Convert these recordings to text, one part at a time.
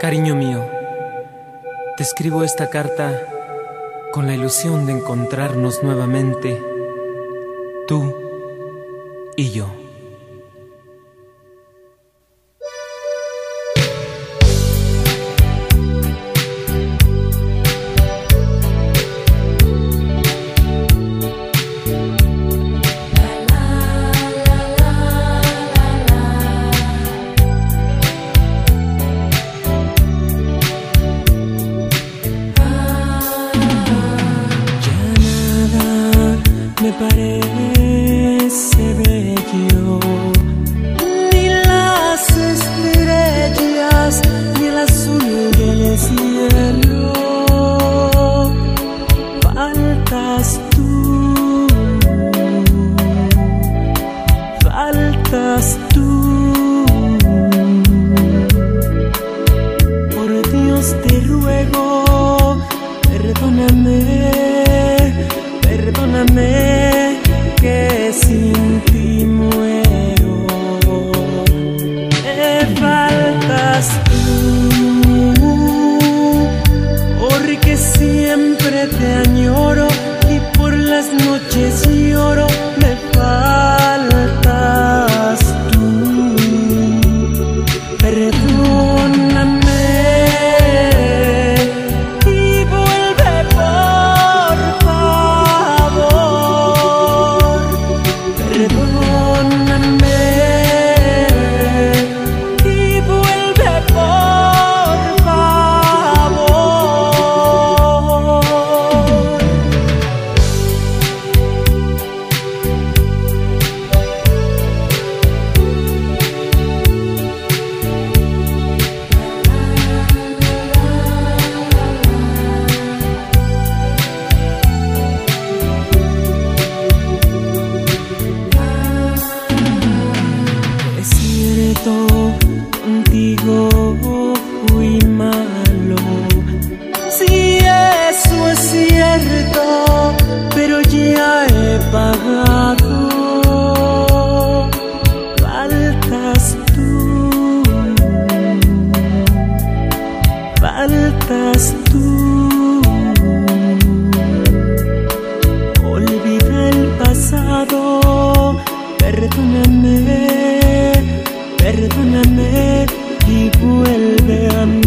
Cariño mío, te escribo esta carta con la ilusión de encontrarnos nuevamente, tú y yo. perdóname y vuelve a mí.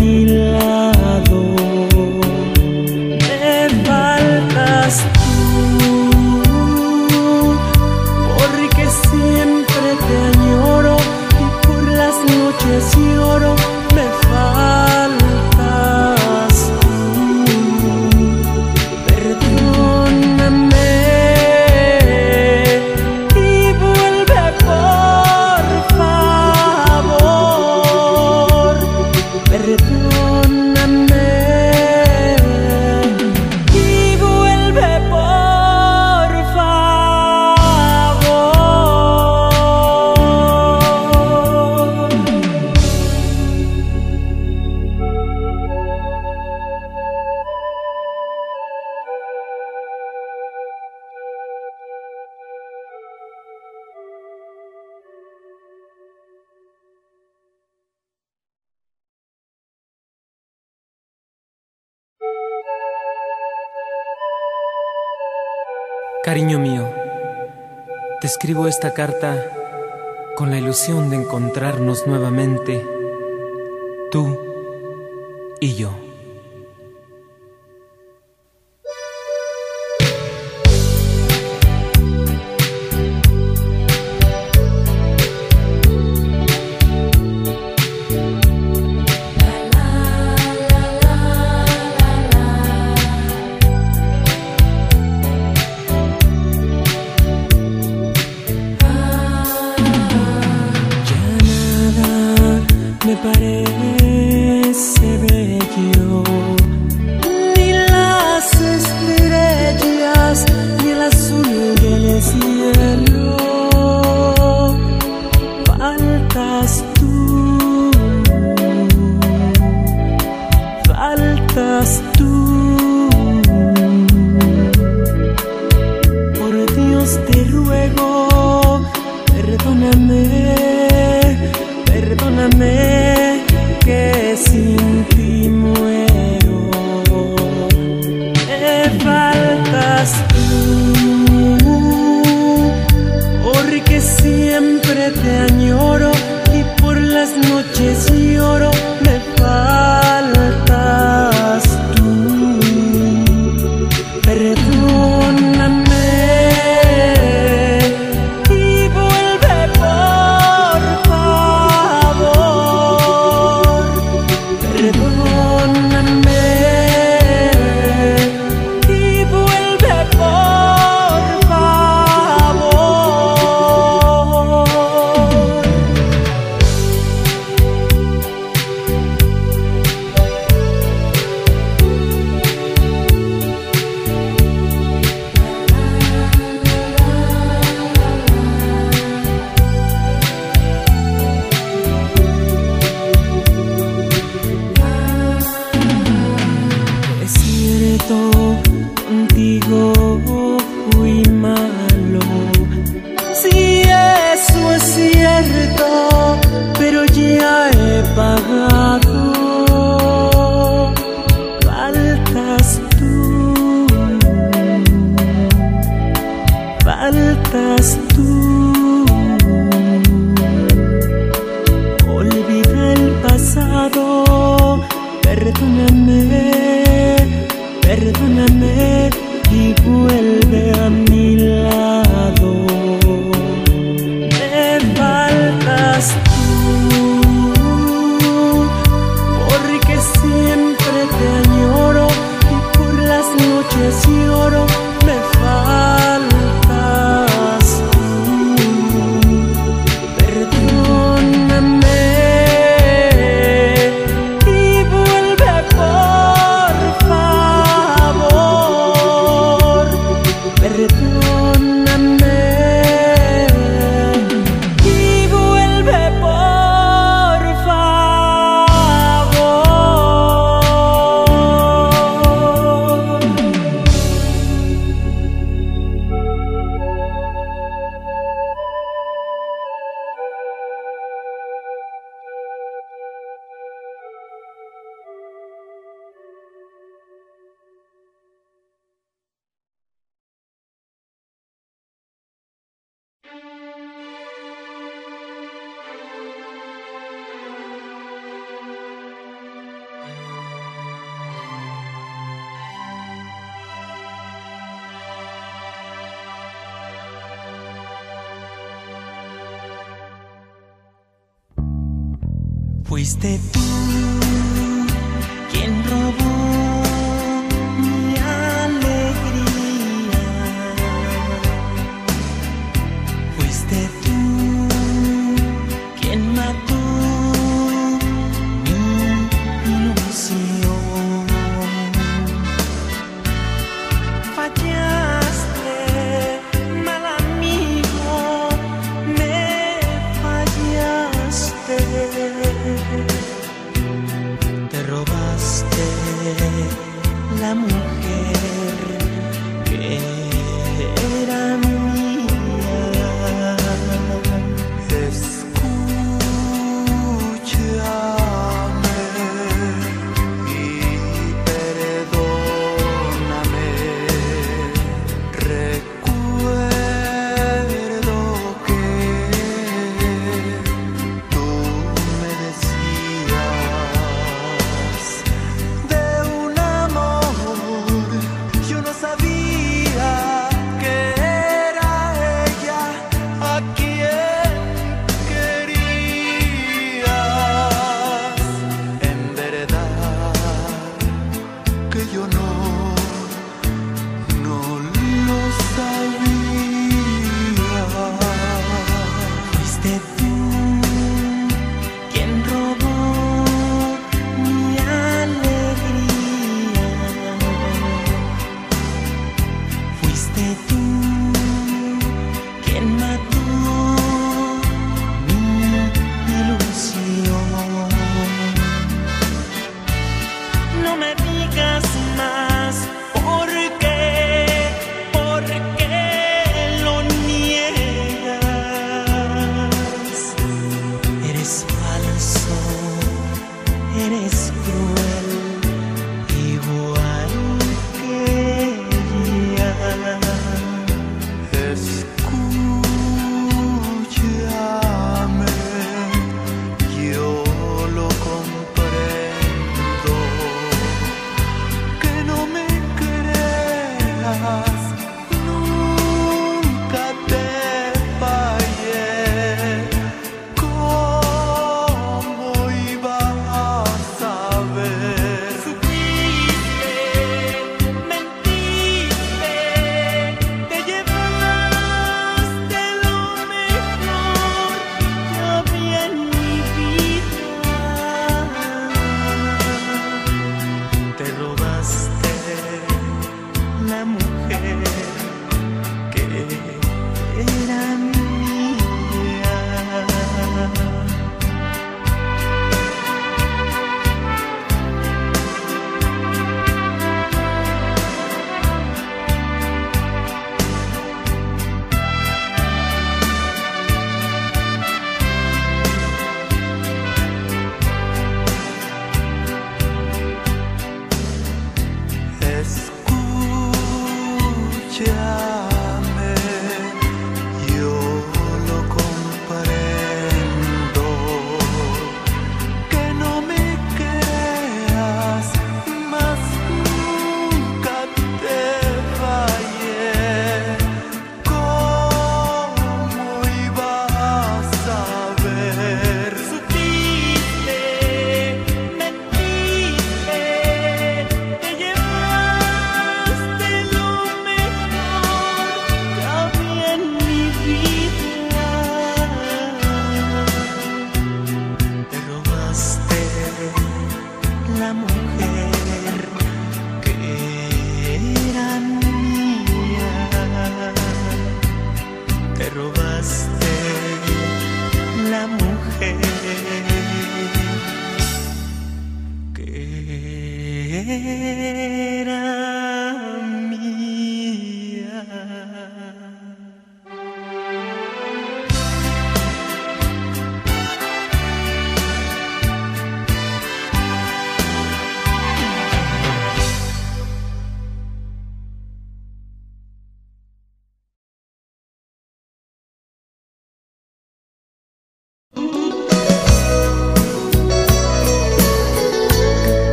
Cariño mío, te escribo esta carta con la ilusión de encontrarnos nuevamente, tú y yo. But.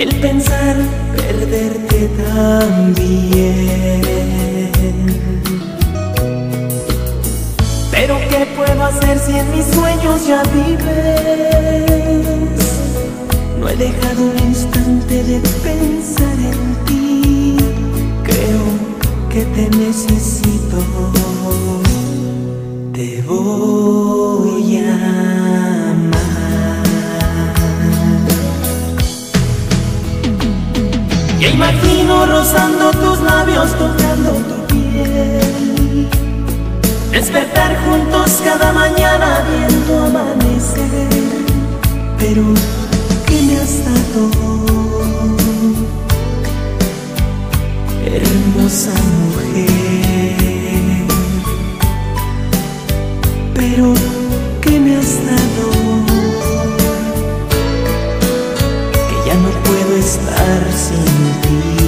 El pensar perderte también. Pero ¿qué puedo hacer si en mis sueños ya vives? No he dejado un instante de pensar en ti. Creo que te necesito. Te voy a imagino rozando tus labios, tocando tu piel. Despertar juntos cada mañana viendo amanecer. Pero, ¿qué me has dado? Hermosa mujer. Pero, ¿qué me has dado? Que ya no puedo estar sin ti.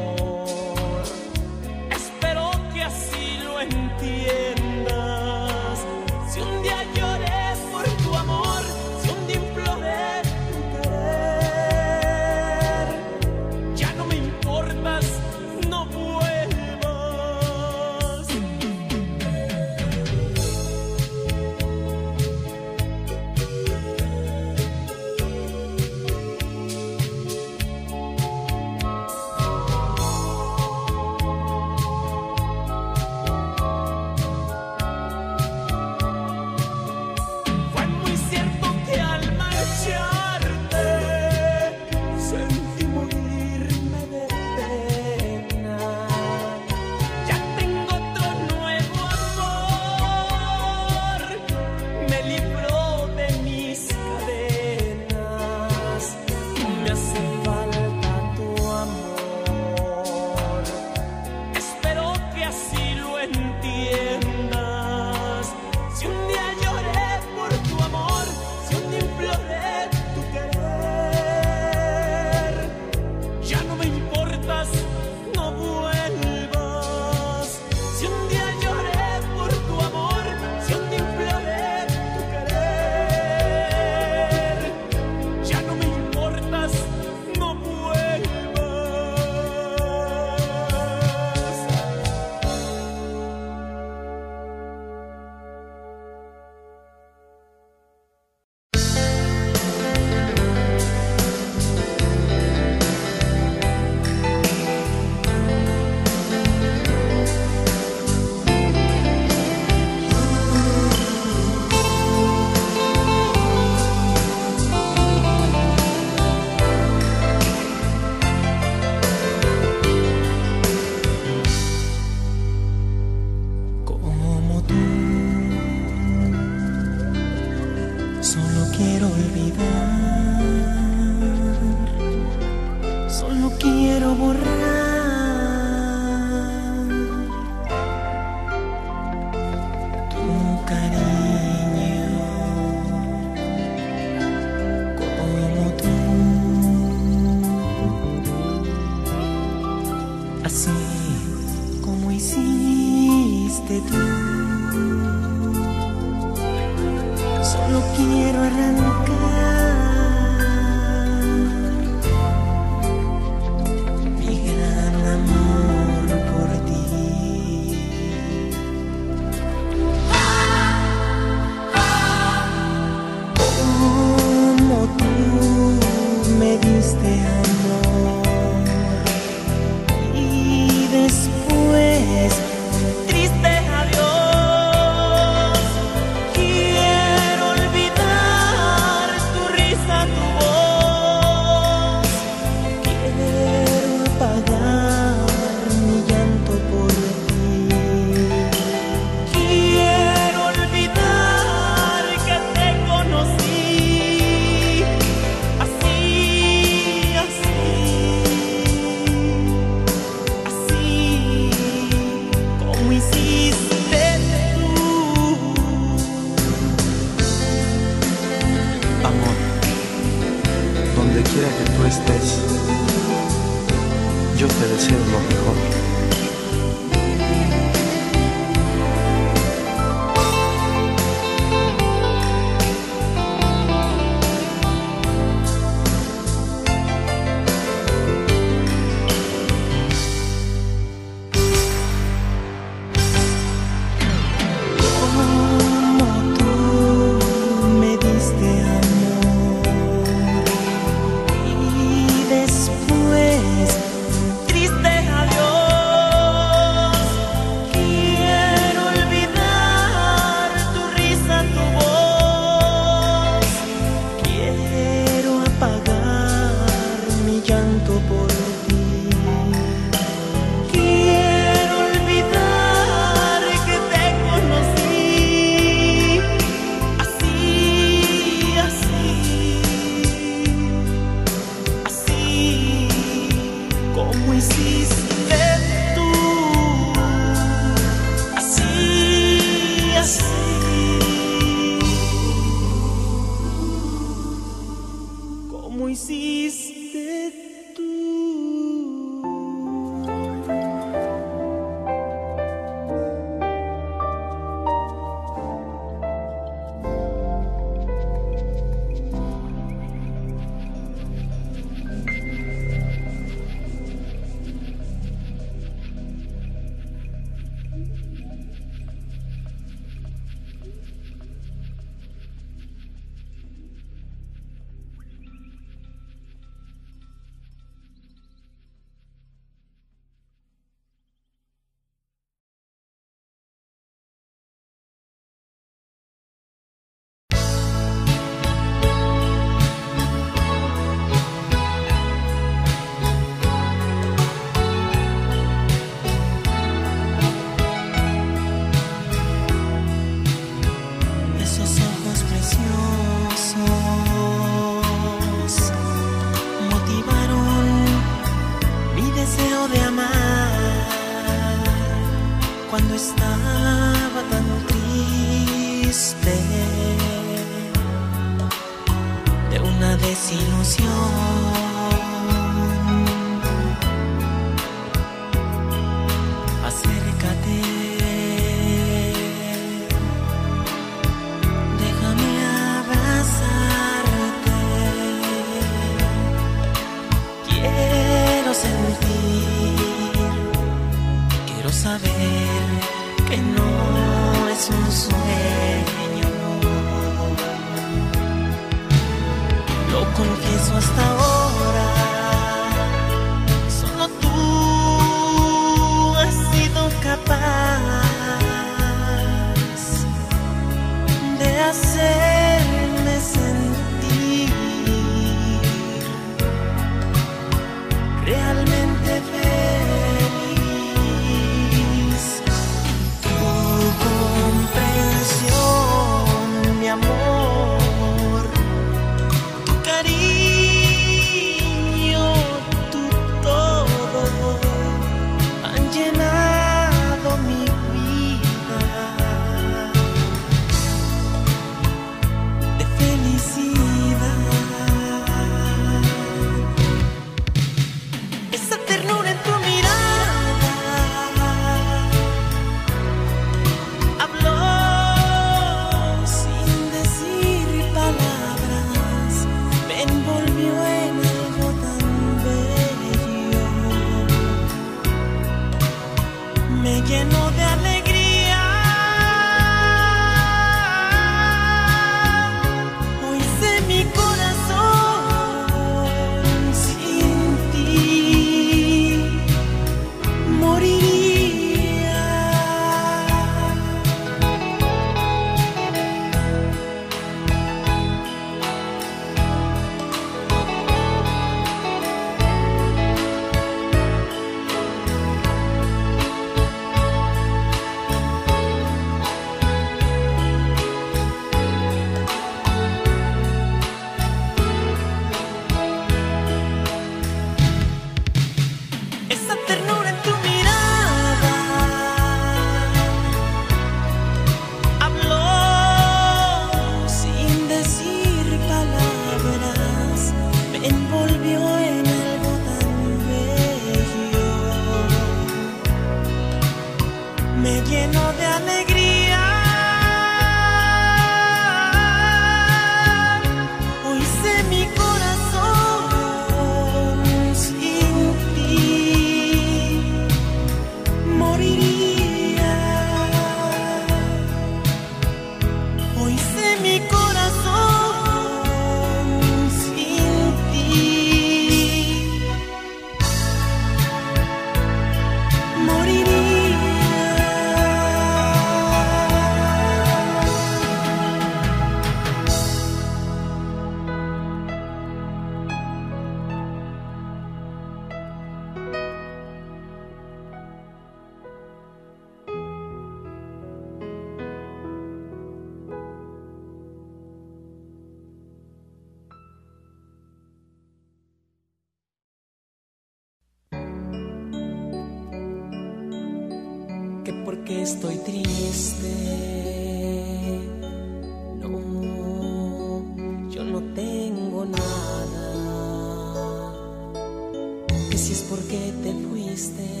Te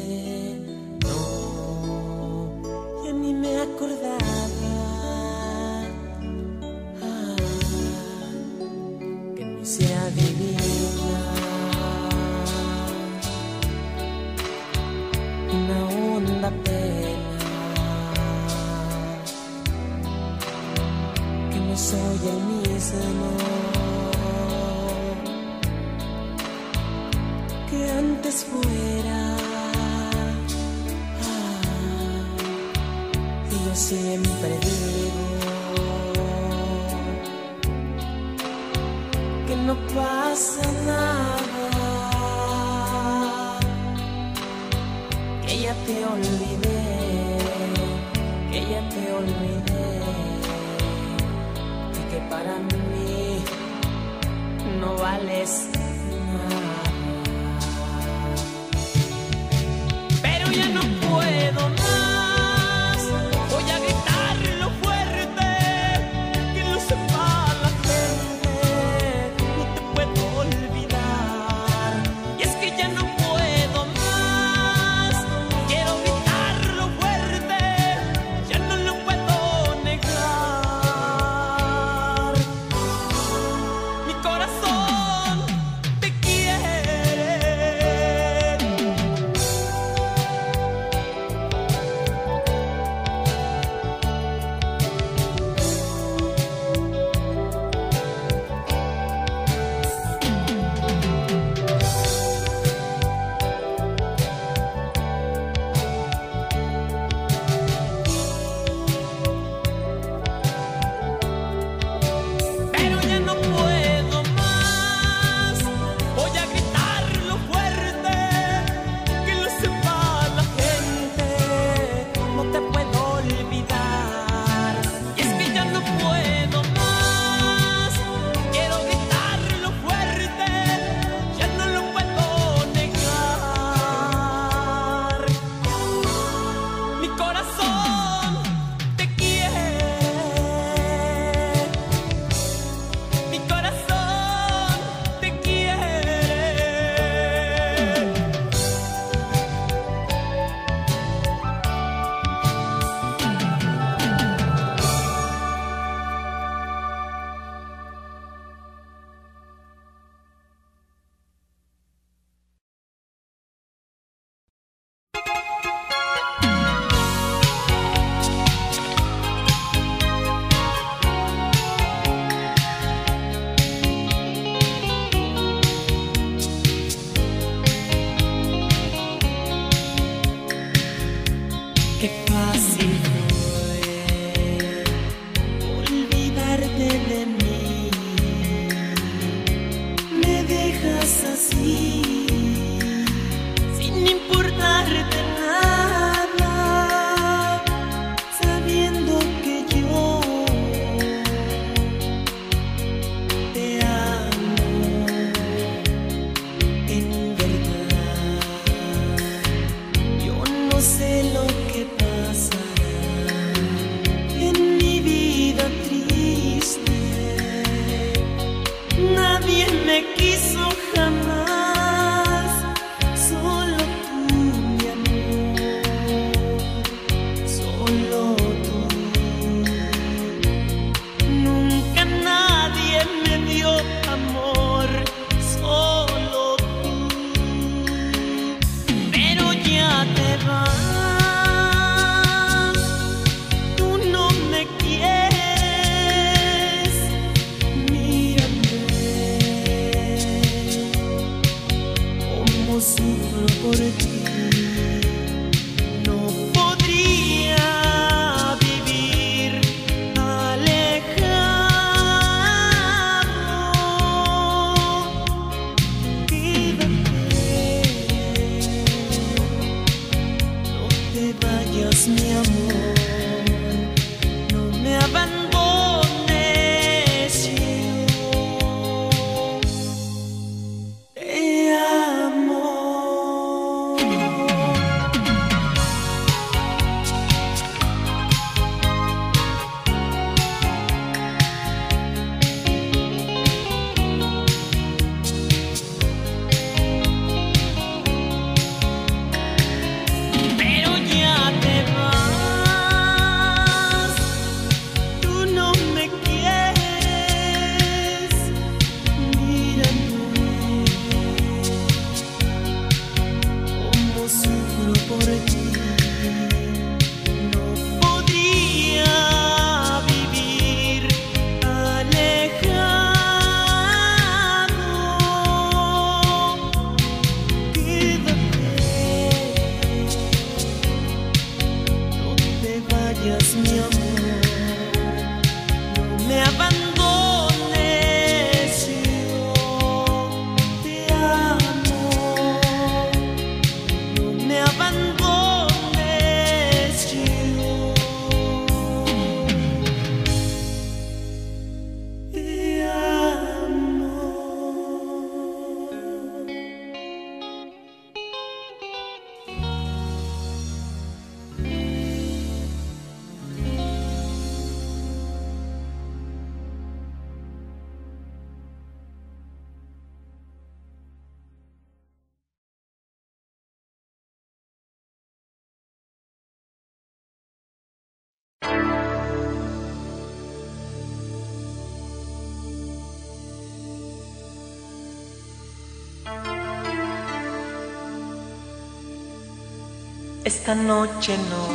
Esta noche no,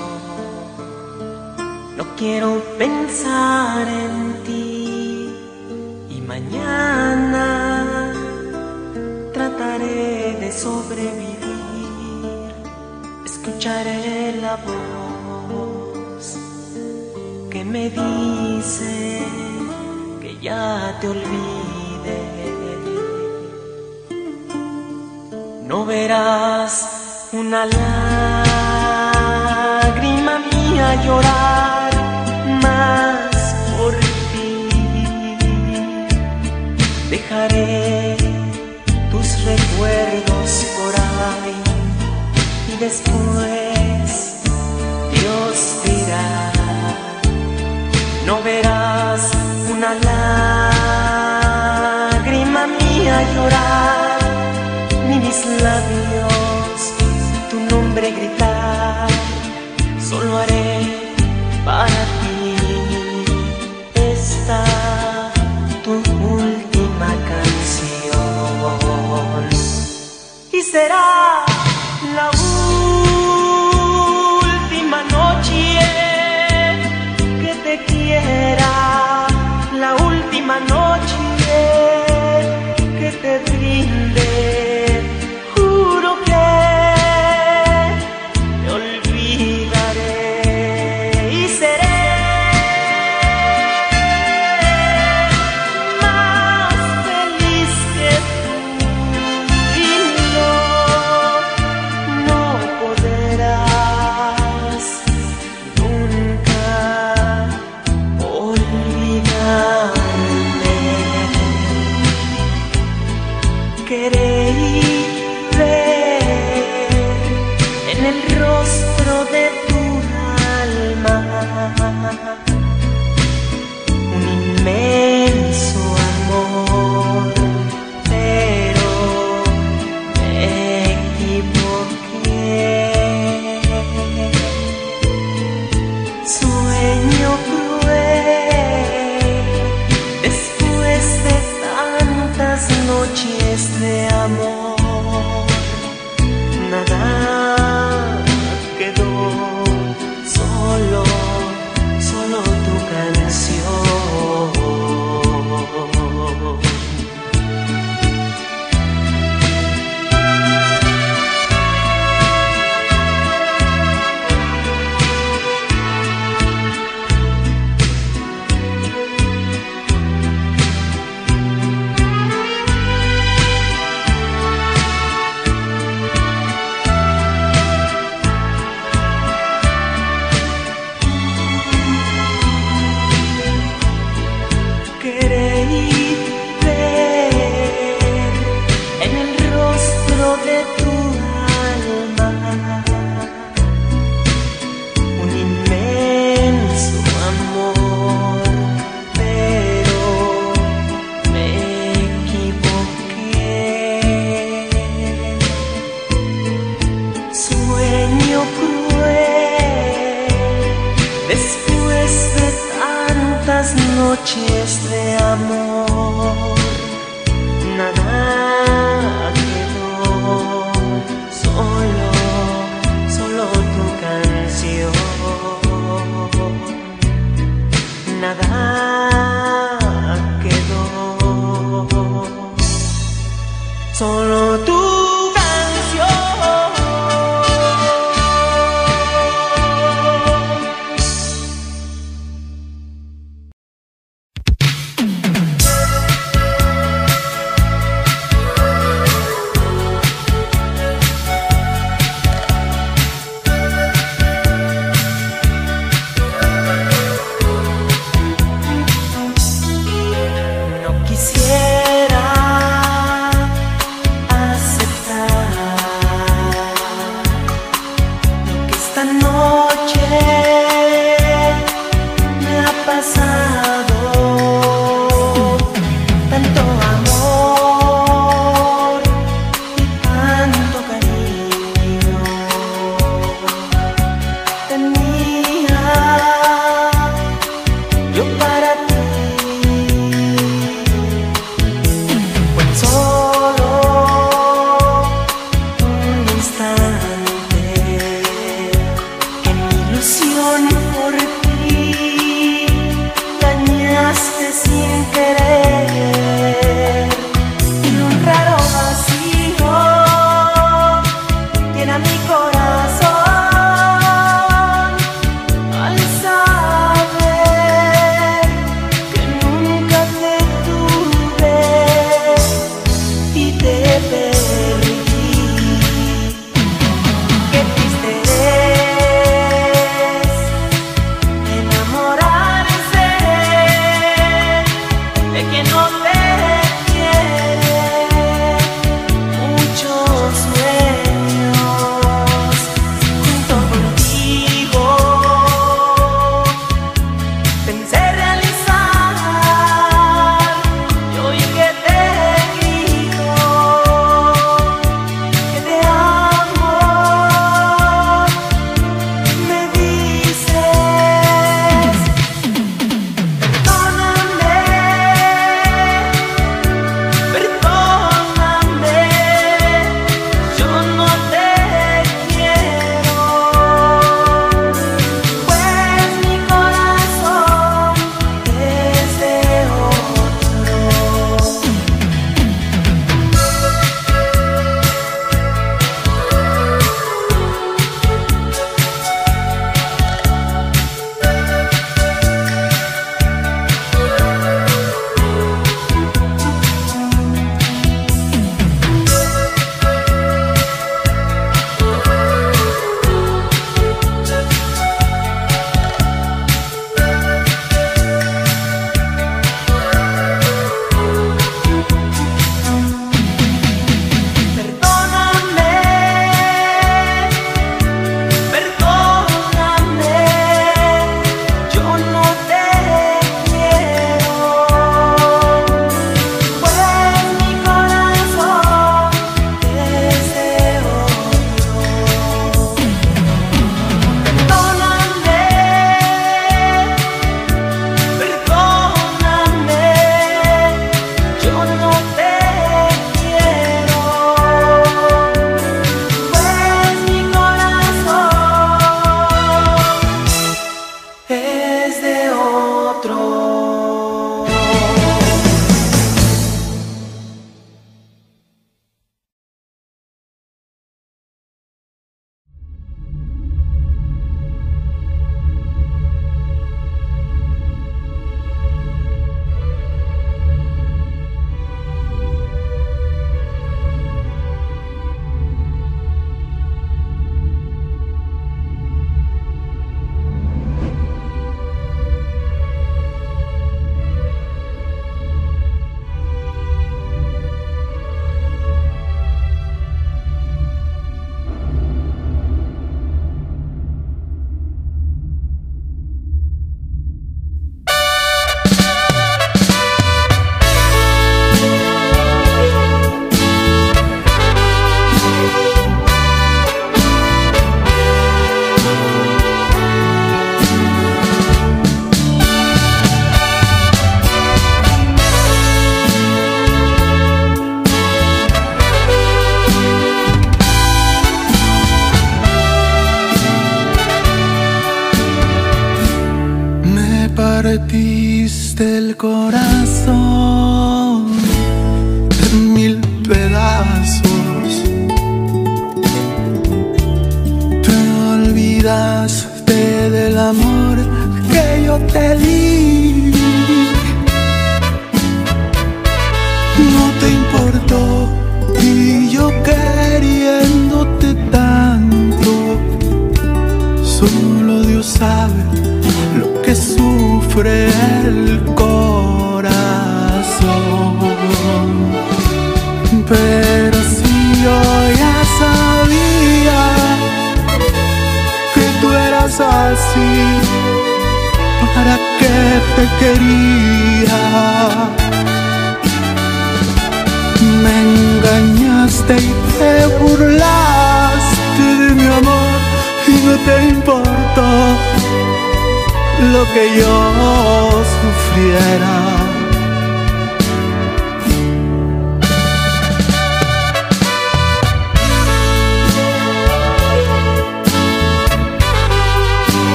no quiero pensar en ti y mañana trataré de sobrevivir. Escucharé la voz que me dice que ya te olvide. No verás una lágrima a llorar más por ti. Dejaré tus recuerdos por ahí y después Dios dirá, no verás una lágrima mía llorar, ni mis labios tu nombre gritar. será.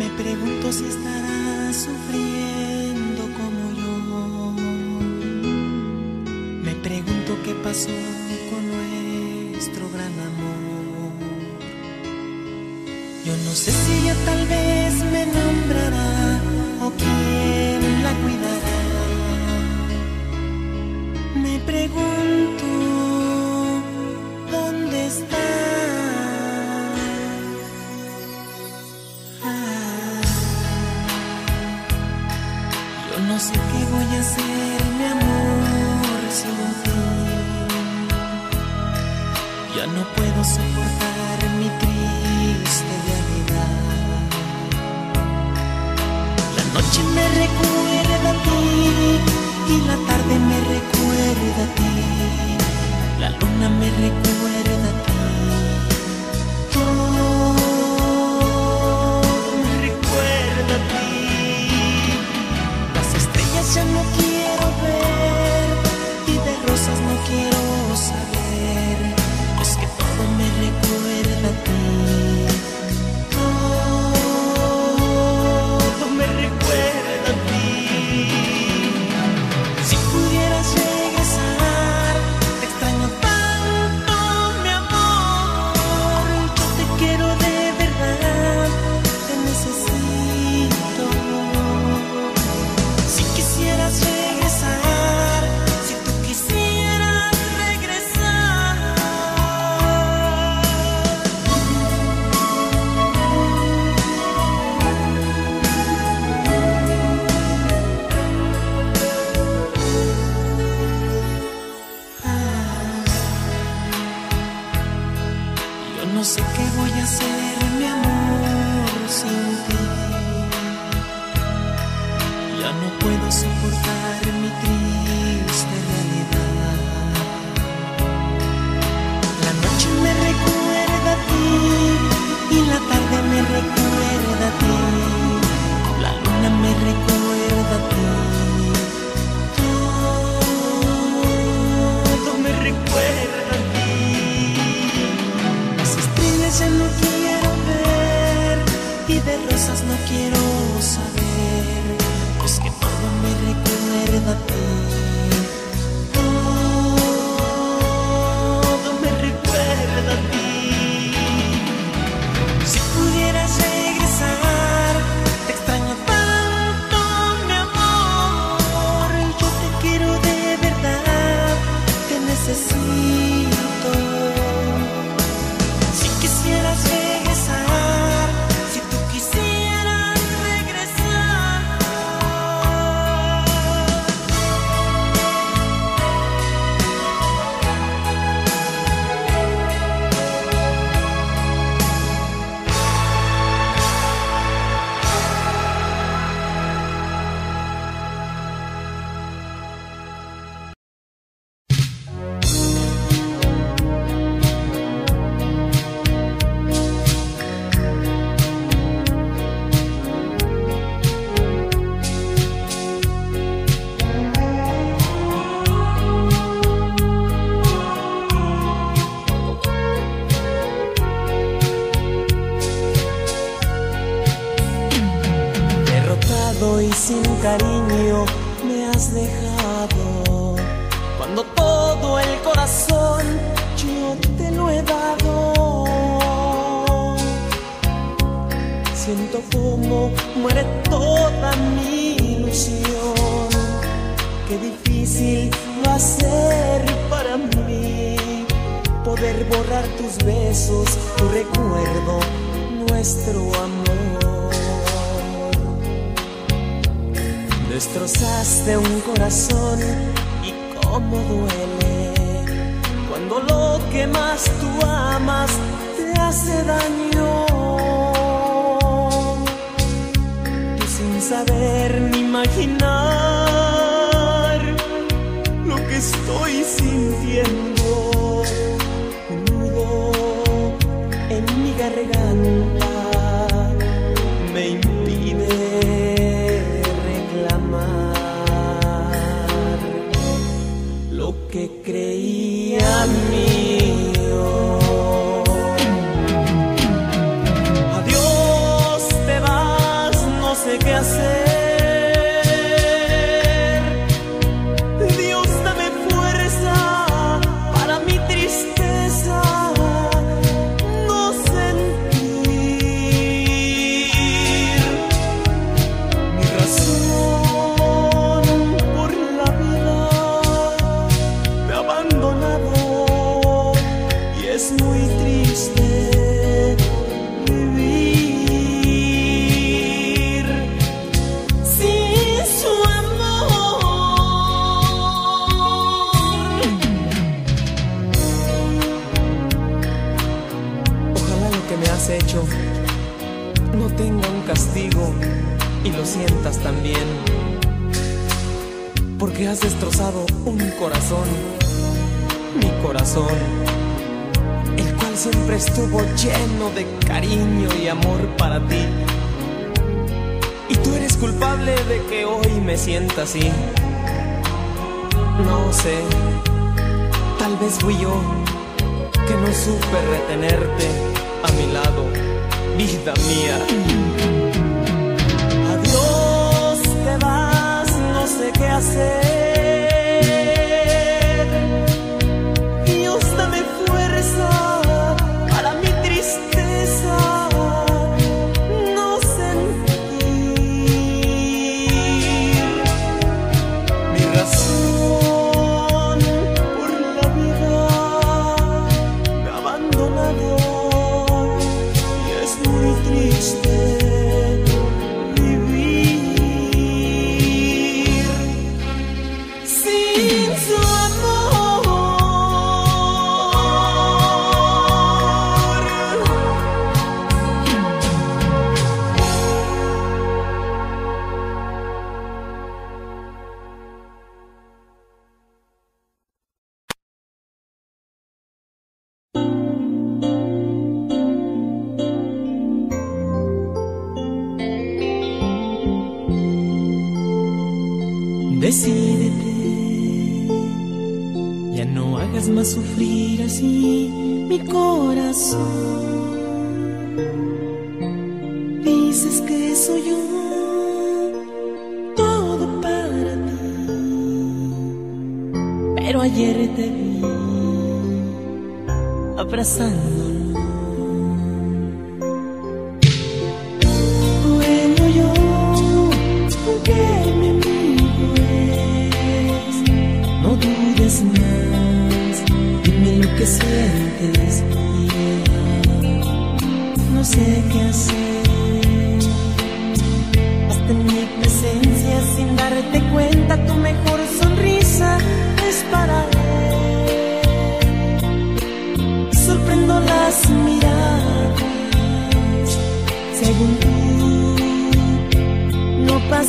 Me pregunto si estará sufriendo como yo. Me pregunto qué pasó con nuestro gran amor. Yo no sé si ya tal vez corazón, mi corazón, el cual siempre estuvo lleno de cariño y amor para ti. Y tú eres culpable de que hoy me sienta así. No sé, tal vez fui yo que no supe retenerte a mi lado, vida mía. Adiós, te vas, no sé qué hacer.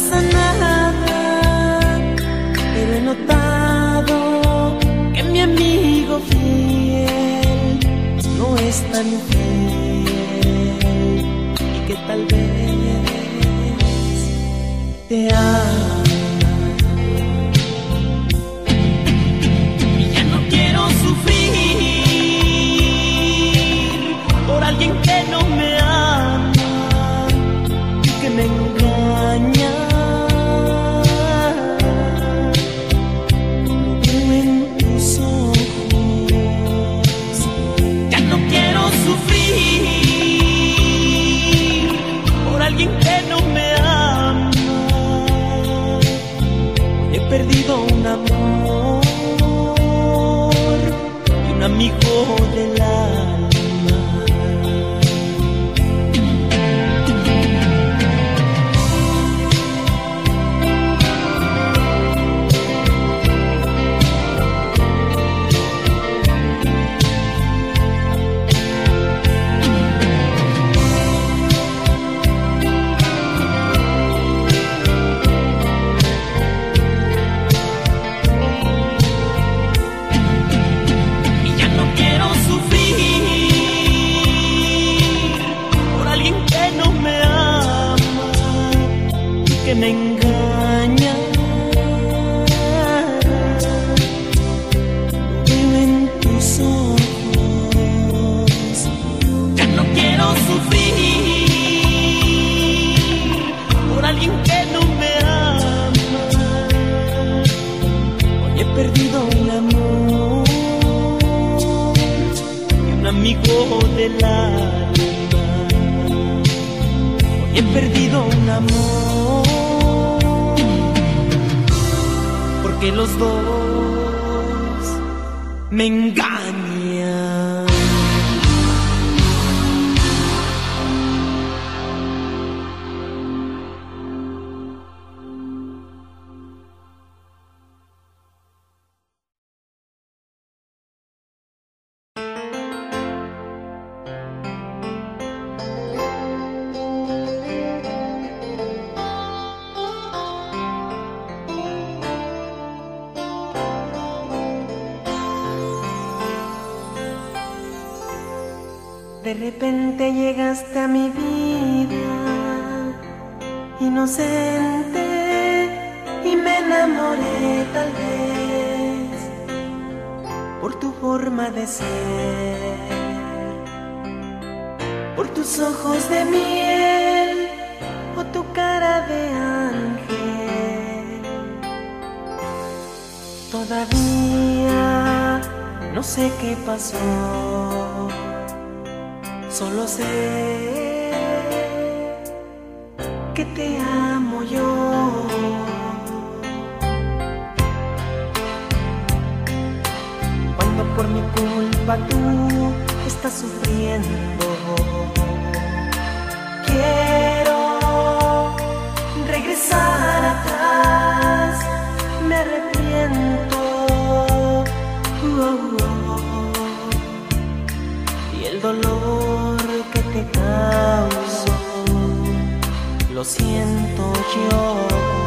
pasa nada, pero he notado que mi amigo fiel no es tan fiel y que tal vez te ama. Porque los dos me engañan. Tal vez por tu forma de ser, por tus ojos de miel o tu cara de ángel. Todavía no sé qué pasó. Solo sé que te amo yo. Por mi culpa tú estás sufriendo, quiero regresar atrás, me arrepiento. Oh, oh y el dolor que te causo lo siento yo.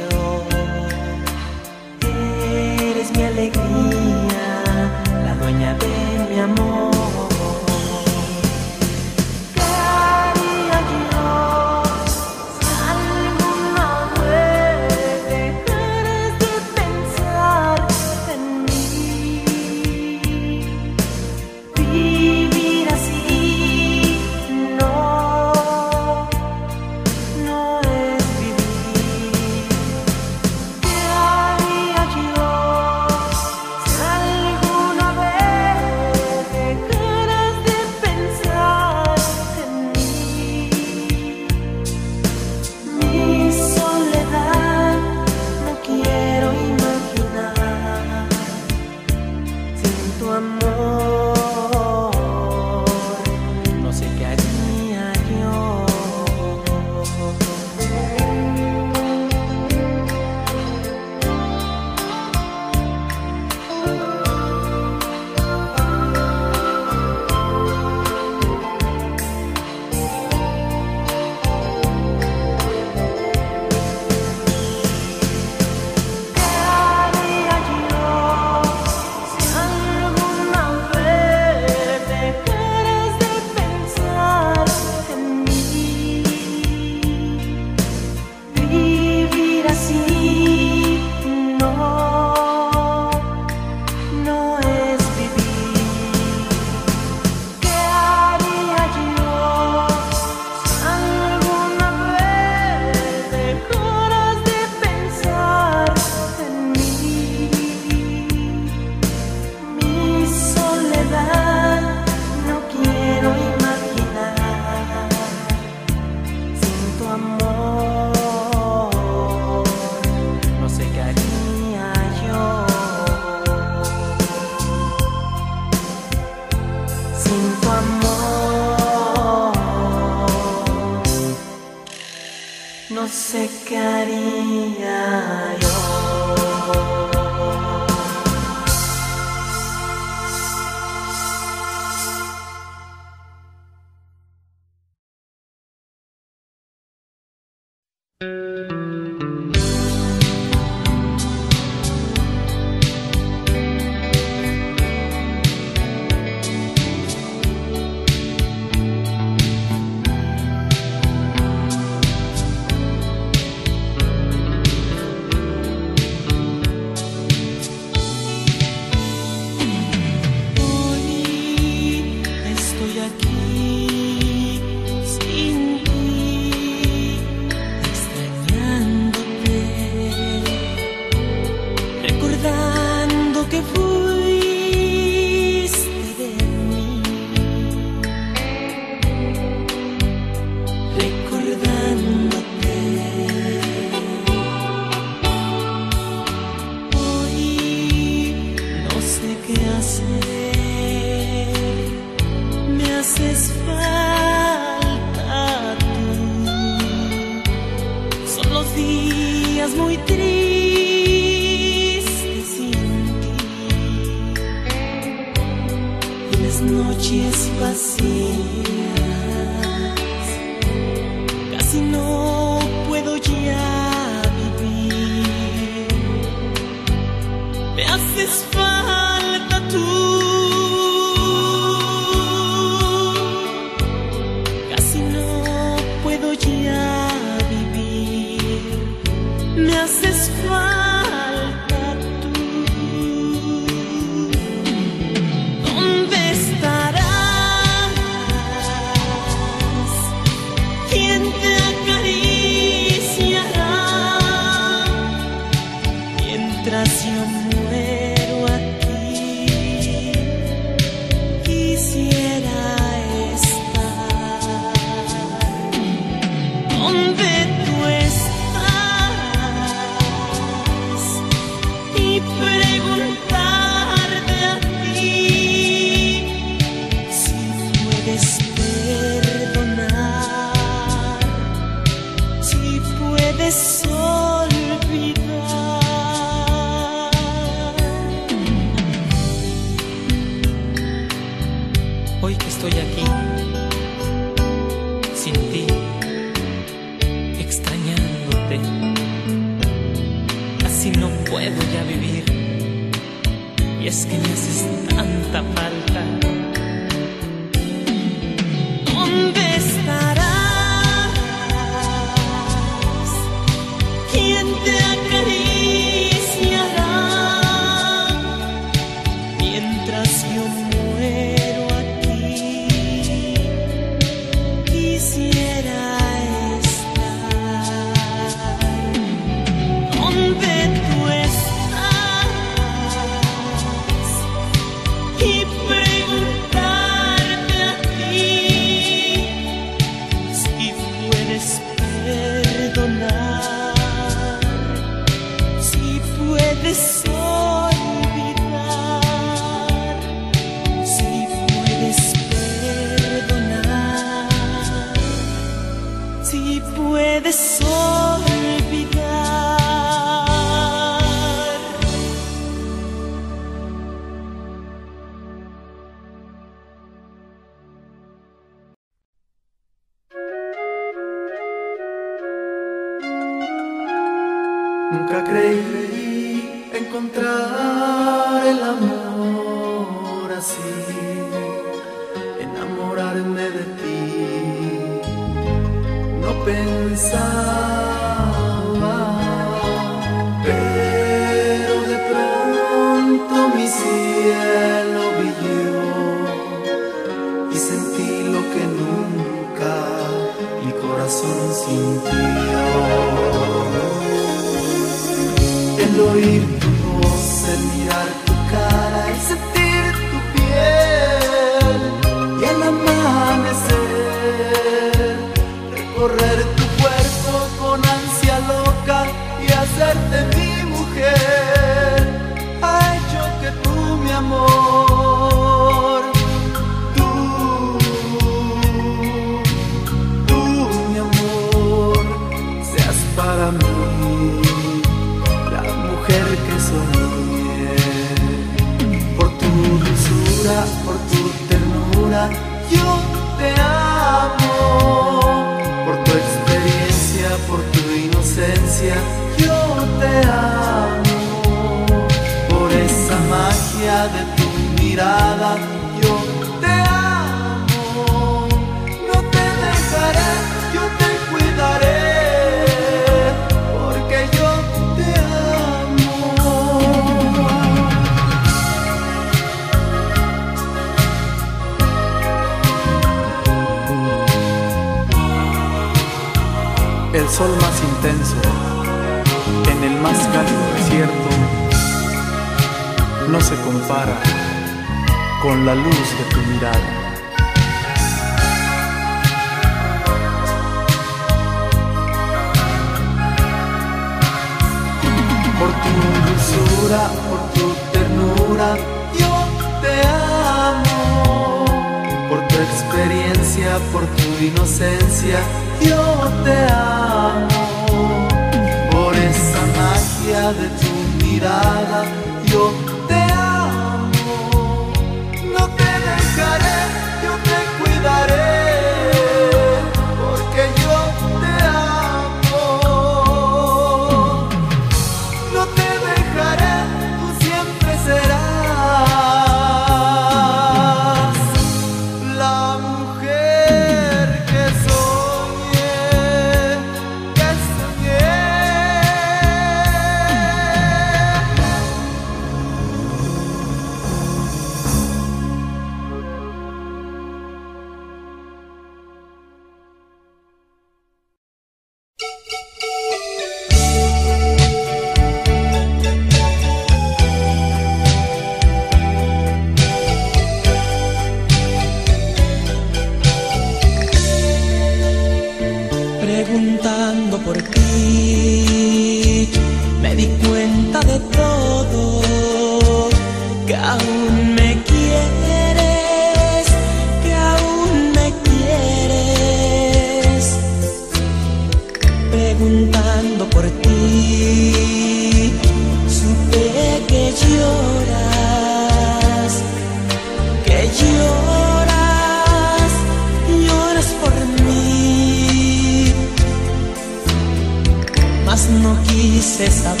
no quise saber,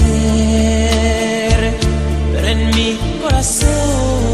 pero en mi corazón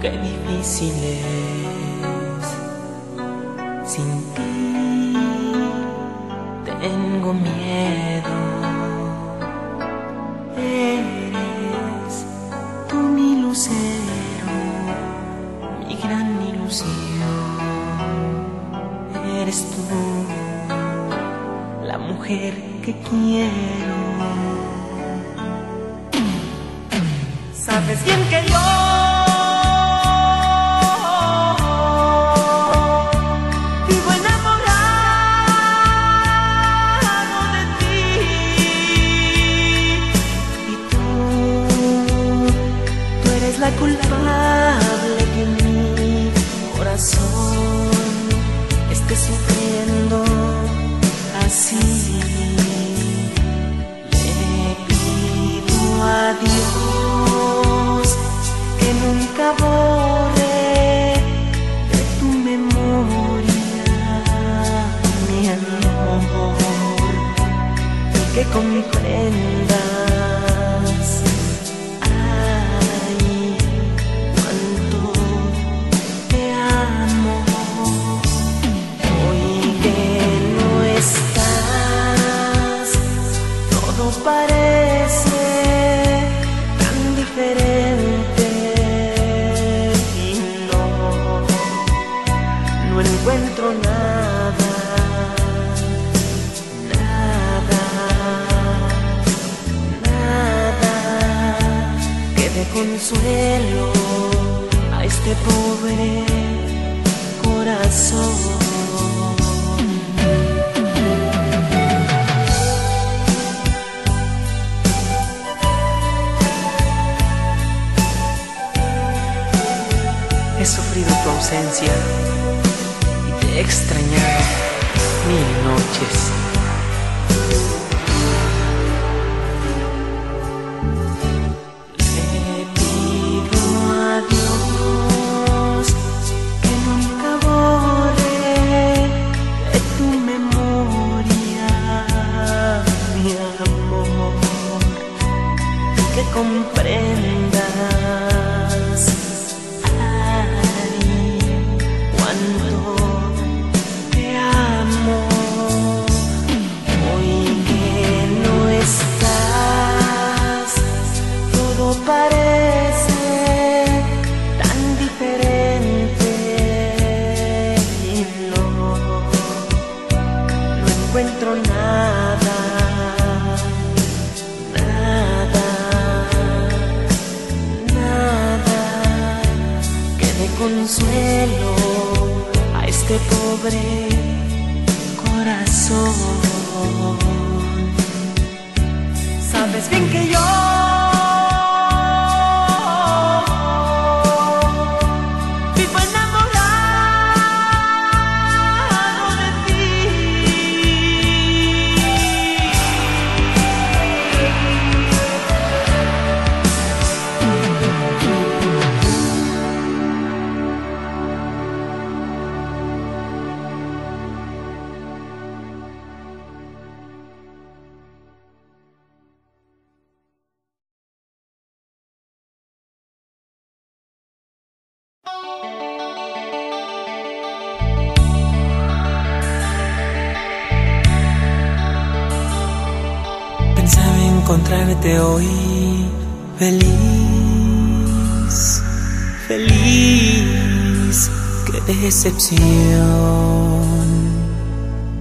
qué difícil es sin ti. Tengo miedo. Eres tú mi lucero, mi gran ilusión. Eres tú la mujer que quiero. Sabes bien que yo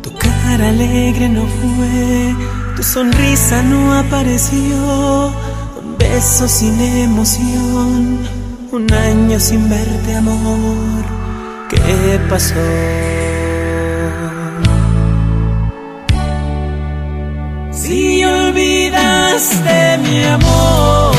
Tu cara alegre no fue, tu sonrisa no apareció, un beso sin emoción, un año sin verte amor, ¿qué pasó? Si olvidaste mi amor.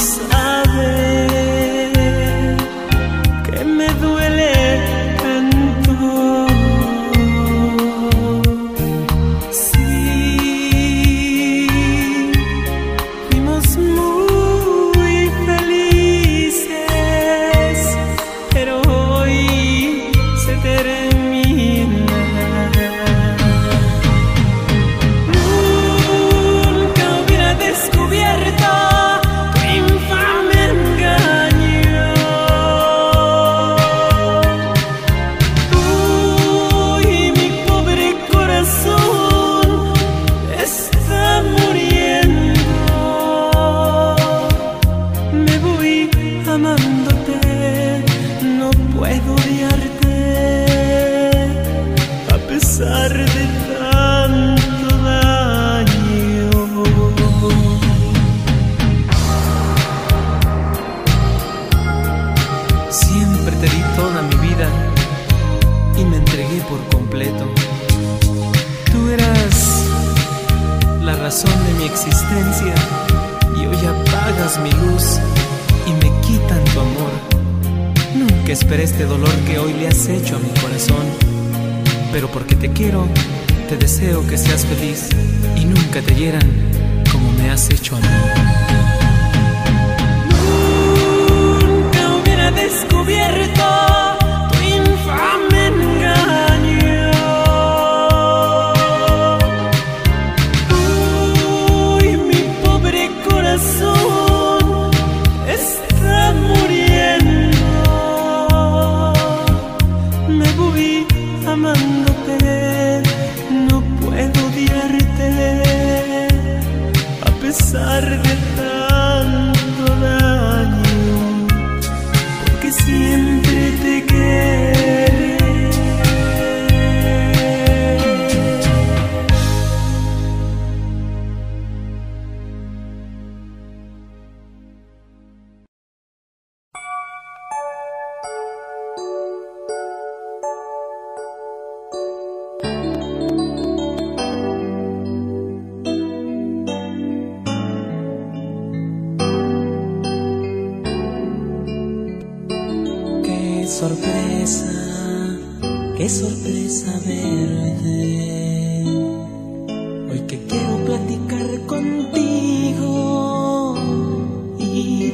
house.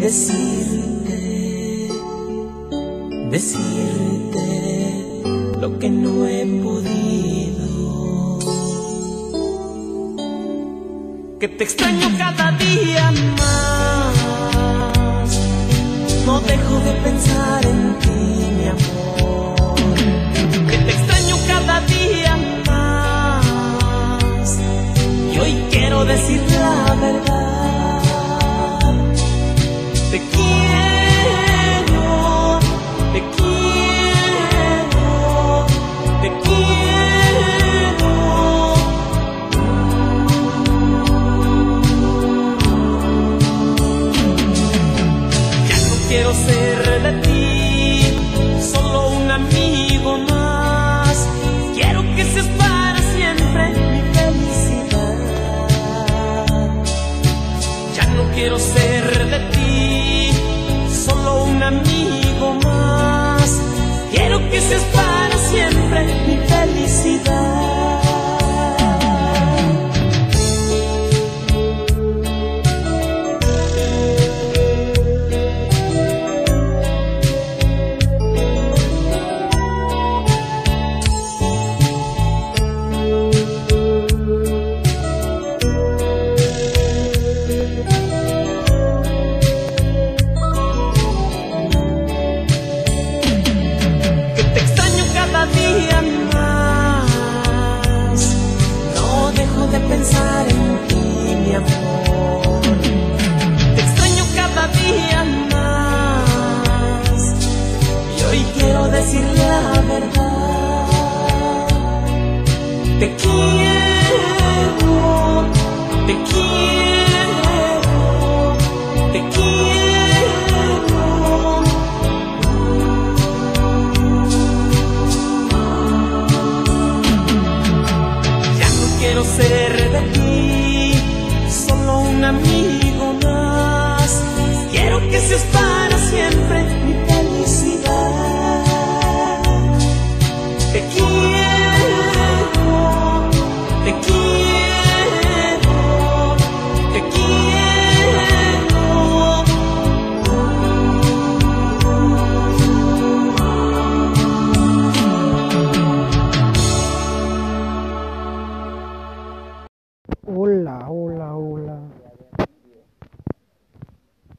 decirte, decirte lo que no he podido. Que te extraño cada día más, no dejo de pensar en ti, mi amor. Que te extraño cada día más, y hoy quiero decir la verdad.